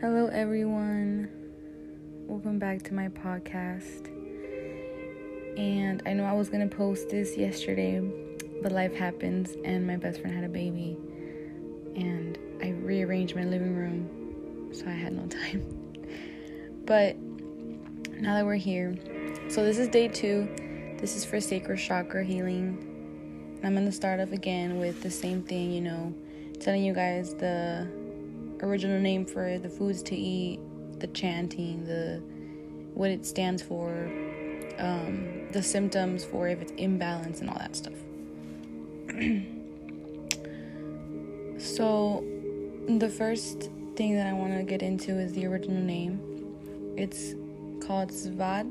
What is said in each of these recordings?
Hello, everyone. Welcome back to my podcast. And I know I was going to post this yesterday, but life happens, and my best friend had a baby. And I rearranged my living room, so I had no time. But now that we're here, so this is day two. This is for sacral chakra healing. I'm going to start off again with the same thing, you know, telling you guys the original name for the foods to eat, the chanting, the what it stands for, um, the symptoms for if it's imbalance and all that stuff. so, the first thing that I want to get into is the original name. It's called Zvad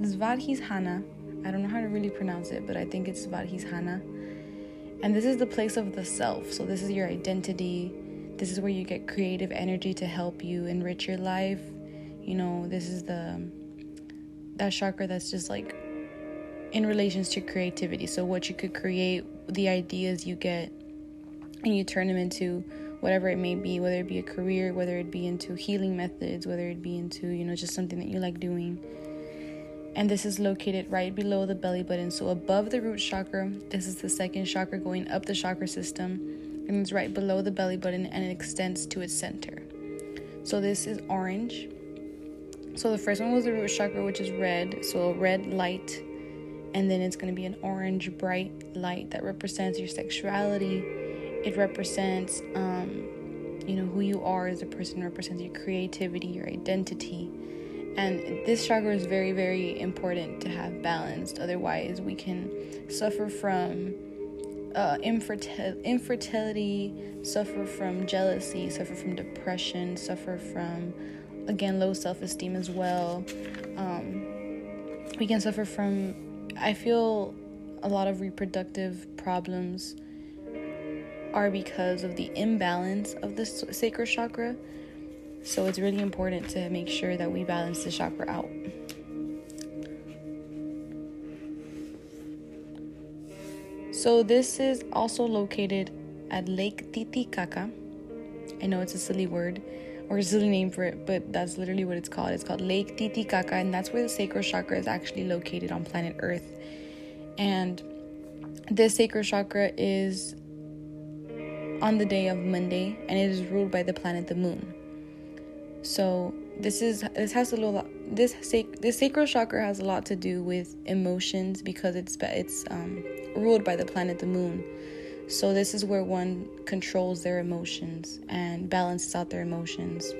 Svadhisthana. I don't know how to really pronounce it, but I think it's Svadhisthana. And this is the place of the self. So this is your identity, this is where you get creative energy to help you enrich your life. You know, this is the that chakra that's just like in relations to creativity. So what you could create, the ideas you get and you turn them into whatever it may be, whether it be a career, whether it be into healing methods, whether it be into, you know, just something that you like doing. And this is located right below the belly button. So above the root chakra, this is the second chakra going up the chakra system and it's right below the belly button and it extends to its center. So this is orange. So the first one was the root chakra, which is red. So a red light, and then it's going to be an orange bright light that represents your sexuality. It represents, um, you know, who you are as a person. Represents your creativity, your identity. And this chakra is very, very important to have balanced. Otherwise, we can suffer from uh, infertil- infertility, suffer from jealousy, suffer from depression, suffer from, again, low self esteem as well. Um, we can suffer from, I feel, a lot of reproductive problems are because of the imbalance of the sacral chakra. So it's really important to make sure that we balance the chakra out. So this is also located at Lake Titicaca. I know it's a silly word or a silly name for it, but that's literally what it's called. It's called Lake Titicaca, and that's where the sacral chakra is actually located on planet Earth. And this sacral chakra is on the day of Monday, and it is ruled by the planet the Moon. So this is this has a little this sac- this sacral chakra has a lot to do with emotions because it's it's um ruled by the planet the moon. So, this is where one controls their emotions and balances out their emotions.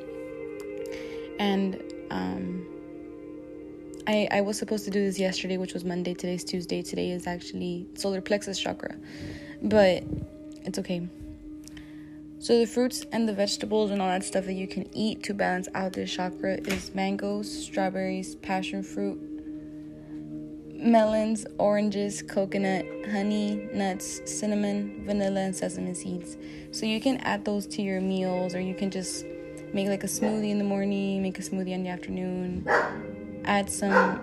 And um, I, I was supposed to do this yesterday, which was Monday. Today's Tuesday. Today is actually solar plexus chakra, but it's okay. So, the fruits and the vegetables and all that stuff that you can eat to balance out this chakra is mangoes, strawberries, passion fruit, melons, oranges, coconut, honey, nuts, cinnamon, vanilla, and sesame seeds. So you can add those to your meals, or you can just make like a smoothie in the morning, make a smoothie in the afternoon, add some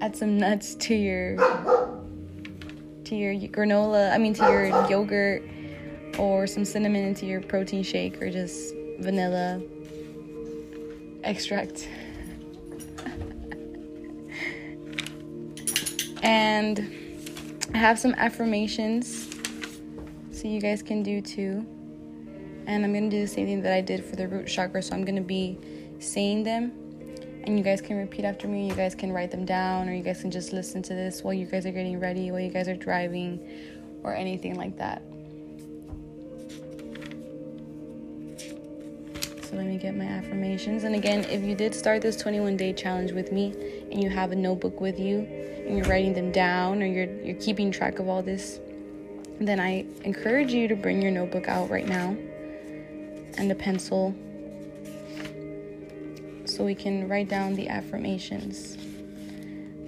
add some nuts to your to your granola, I mean to your yogurt or some cinnamon into your protein shake or just vanilla extract. And I have some affirmations so you guys can do too. And I'm going to do the same thing that I did for the root chakra. So I'm going to be saying them and you guys can repeat after me. You guys can write them down or you guys can just listen to this while you guys are getting ready, while you guys are driving or anything like that. So let me get my affirmations. And again, if you did start this 21 day challenge with me and you have a notebook with you, and you're writing them down or you're you're keeping track of all this, then I encourage you to bring your notebook out right now and a pencil so we can write down the affirmations.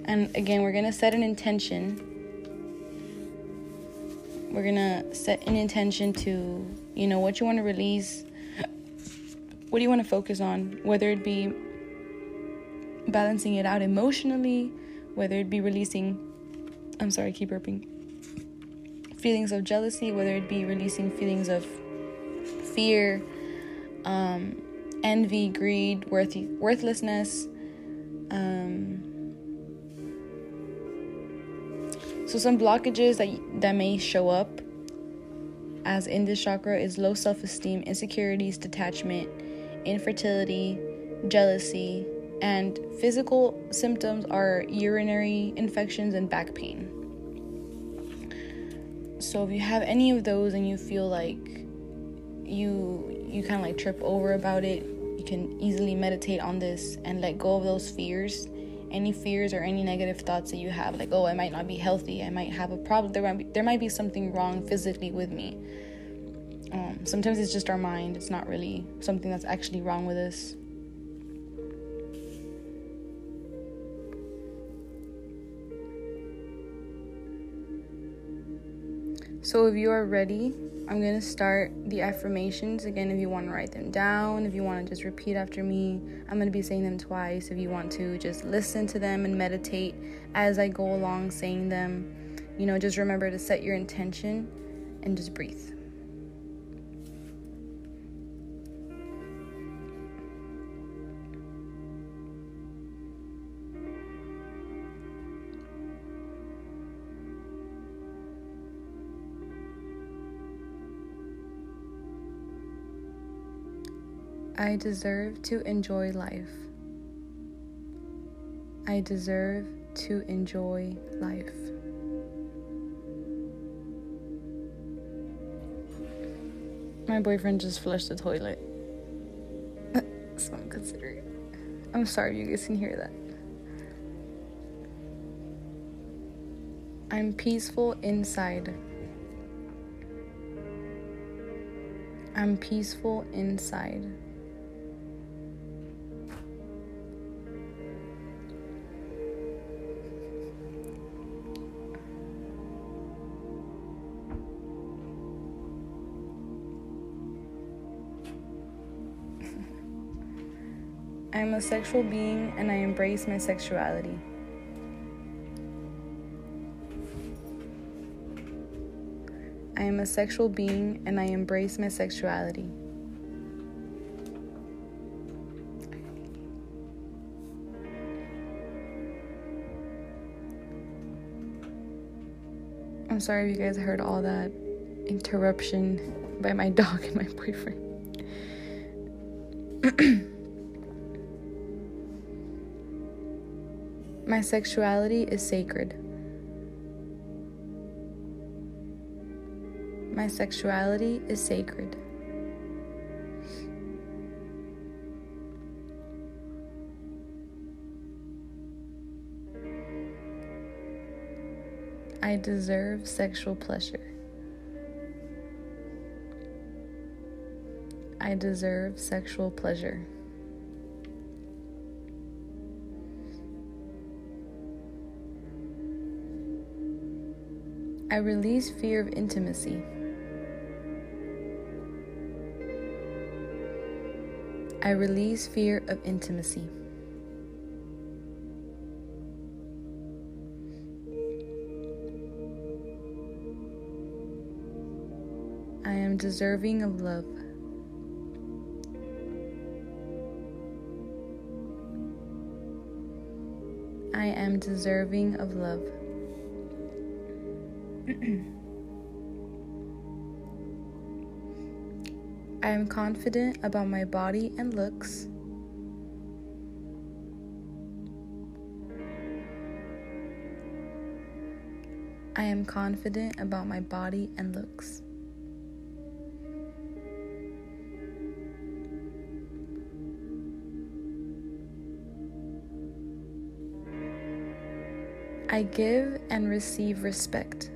And again, we're going to set an intention. We're going to set an intention to, you know, what you want to release. What do you want to focus on? Whether it be balancing it out emotionally, whether it be releasing, I'm sorry, keep burping, feelings of jealousy, whether it be releasing feelings of fear, um, envy, greed, worth- worthlessness. Um, so some blockages that that may show up as in this chakra is low self-esteem, insecurities, detachment, infertility, jealousy, and physical symptoms are urinary infections and back pain. So if you have any of those and you feel like you you kind of like trip over about it, you can easily meditate on this and let go of those fears. Any fears or any negative thoughts that you have, like oh, I might not be healthy, I might have a problem. There might be, there might be something wrong physically with me. Um, sometimes it's just our mind. It's not really something that's actually wrong with us. So if you are ready, I'm going to start the affirmations. Again, if you want to write them down, if you want to just repeat after me, I'm going to be saying them twice. If you want to just listen to them and meditate as I go along saying them, you know, just remember to set your intention and just breathe. I deserve to enjoy life. I deserve to enjoy life. My boyfriend just flushed the toilet. so I'm considering. I'm sorry you guys can hear that. I'm peaceful inside. I'm peaceful inside. I am a sexual being and I embrace my sexuality. I am a sexual being and I embrace my sexuality. I'm sorry if you guys heard all that interruption by my dog and my boyfriend. My sexuality is sacred. My sexuality is sacred. I deserve sexual pleasure. I deserve sexual pleasure. I release fear of intimacy. I release fear of intimacy. I am deserving of love. I am deserving of love. I am confident about my body and looks. I am confident about my body and looks. I give and receive respect.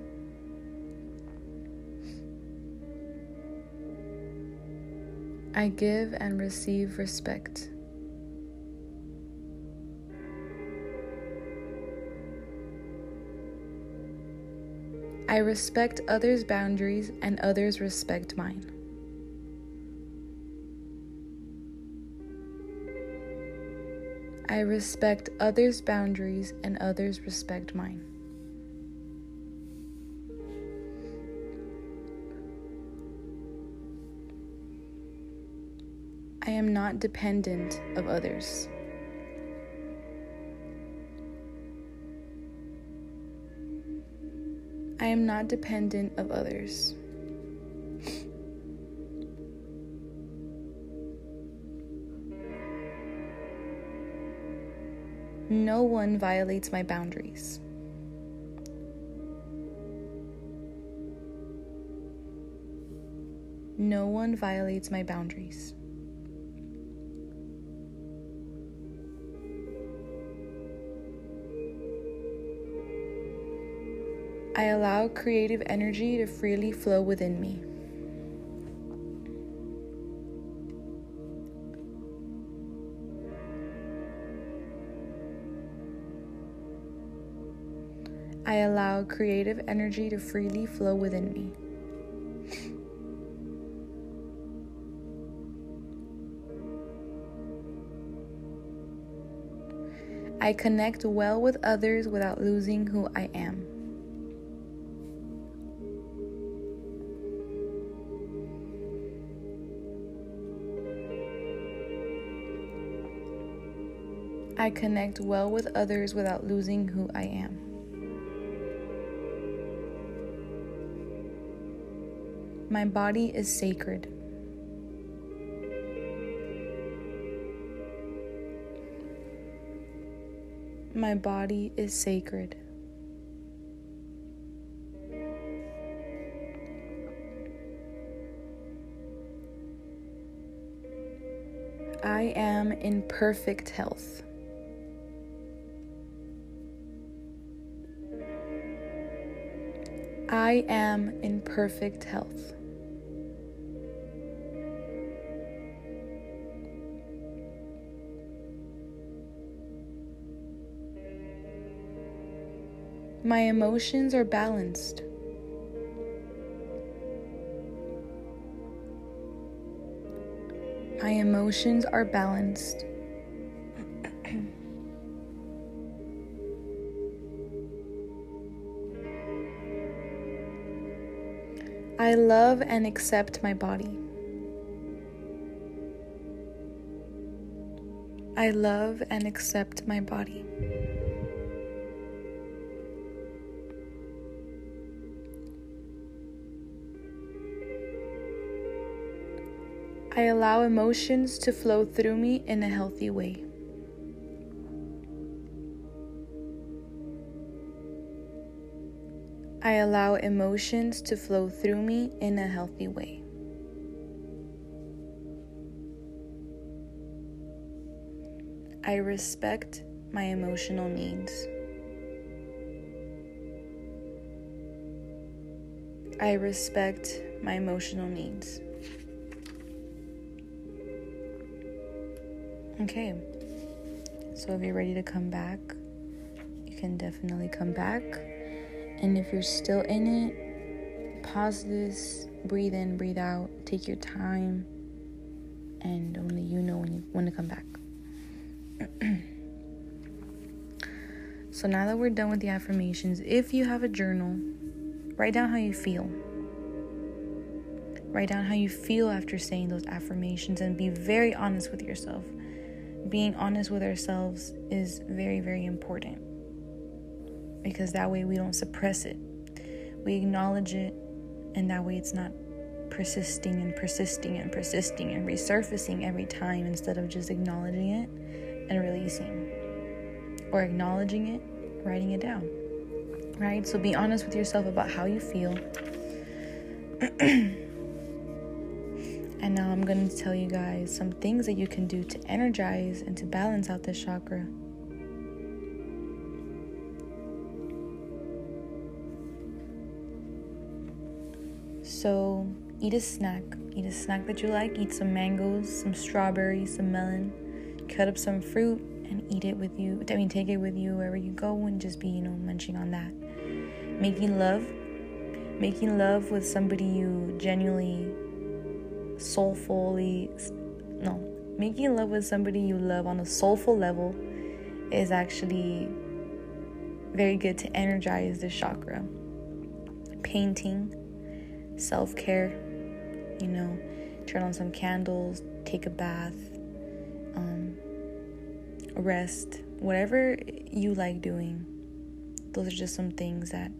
I give and receive respect. I respect others' boundaries and others respect mine. I respect others' boundaries and others respect mine. I am not dependent of others. I am not dependent of others. No one violates my boundaries. No one violates my boundaries. I allow creative energy to freely flow within me. I allow creative energy to freely flow within me. I connect well with others without losing who I am. I connect well with others without losing who I am. My body is sacred. My body is sacred. I am in perfect health. I am in perfect health. My emotions are balanced. My emotions are balanced. I love and accept my body. I love and accept my body. I allow emotions to flow through me in a healthy way. Allow emotions to flow through me in a healthy way. I respect my emotional needs. I respect my emotional needs. Okay, so if you're ready to come back, you can definitely come back. And if you're still in it, pause this, breathe in, breathe out, take your time, and only you know when you when to come back. so now that we're done with the affirmations, if you have a journal, write down how you feel. Write down how you feel after saying those affirmations and be very honest with yourself. Being honest with ourselves is very, very important because that way we don't suppress it. We acknowledge it, and that way it's not persisting and persisting and persisting and resurfacing every time instead of just acknowledging it and releasing, or acknowledging it, writing it down. Right? So be honest with yourself about how you feel. and now I'm going to tell you guys some things that you can do to energize and to balance out this chakra. So, eat a snack. Eat a snack that you like. Eat some mangoes, some strawberries, some melon. Cut up some fruit and eat it with you. I mean, take it with you wherever you go and just be, you know, munching on that. Making love. Making love with somebody you genuinely, soulfully, no, making love with somebody you love on a soulful level is actually very good to energize the chakra. Painting self care, you know, turn on some candles, take a bath, um, rest, whatever you like doing. Those are just some things that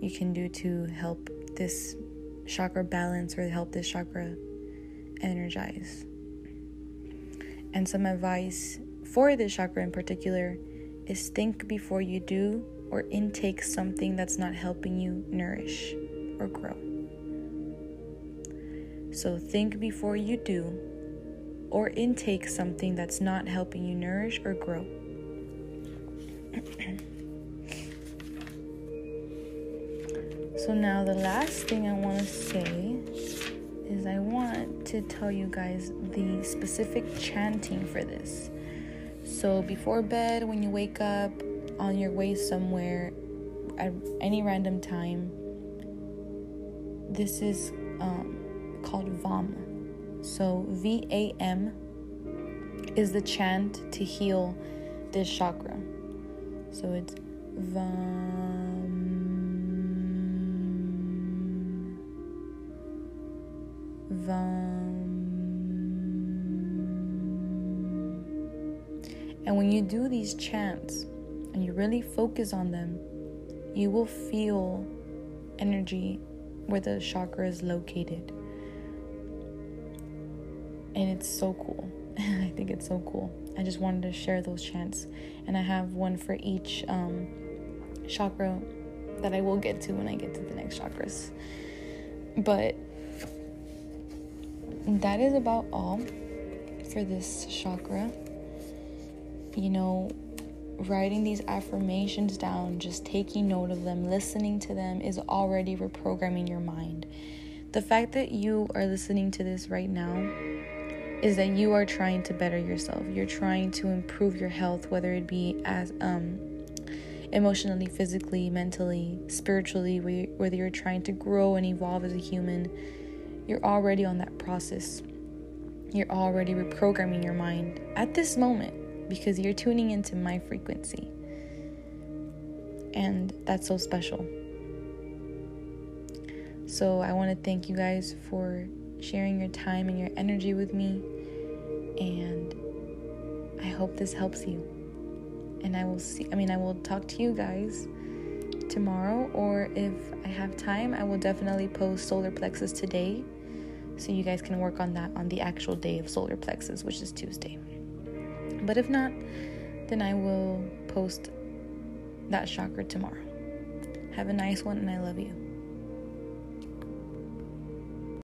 you can do to help this chakra balance or help this chakra energize. And some advice for this chakra in particular is think before you do or intake something that's not helping you nourish or grow. So think before you do or intake something that's not helping you nourish or grow. so, now the last thing I want to say is I want to tell you guys the specific chanting for this. So, before bed, when you wake up, on your way somewhere, at any random time, this is um, called VAM. So, V A M is the chant to heal this chakra. So, it's VAM. VAM. And when you do these chants and you really focus on them, you will feel energy where the chakra is located. And it's so cool. I think it's so cool. I just wanted to share those chants. And I have one for each um, chakra that I will get to when I get to the next chakras. But that is about all for this chakra. You know, writing these affirmations down, just taking note of them, listening to them is already reprogramming your mind. The fact that you are listening to this right now is that you are trying to better yourself. You're trying to improve your health, whether it be as um emotionally, physically, mentally, spiritually, whether you're trying to grow and evolve as a human you're already on that process. You're already reprogramming your mind at this moment because you're tuning into my frequency. And that's so special. So I want to thank you guys for sharing your time and your energy with me. And I hope this helps you. And I will see, I mean, I will talk to you guys tomorrow, or if I have time, I will definitely post solar plexus today so you guys can work on that on the actual day of solar plexus, which is Tuesday. But if not, then I will post that chakra tomorrow. Have a nice one, and I love you.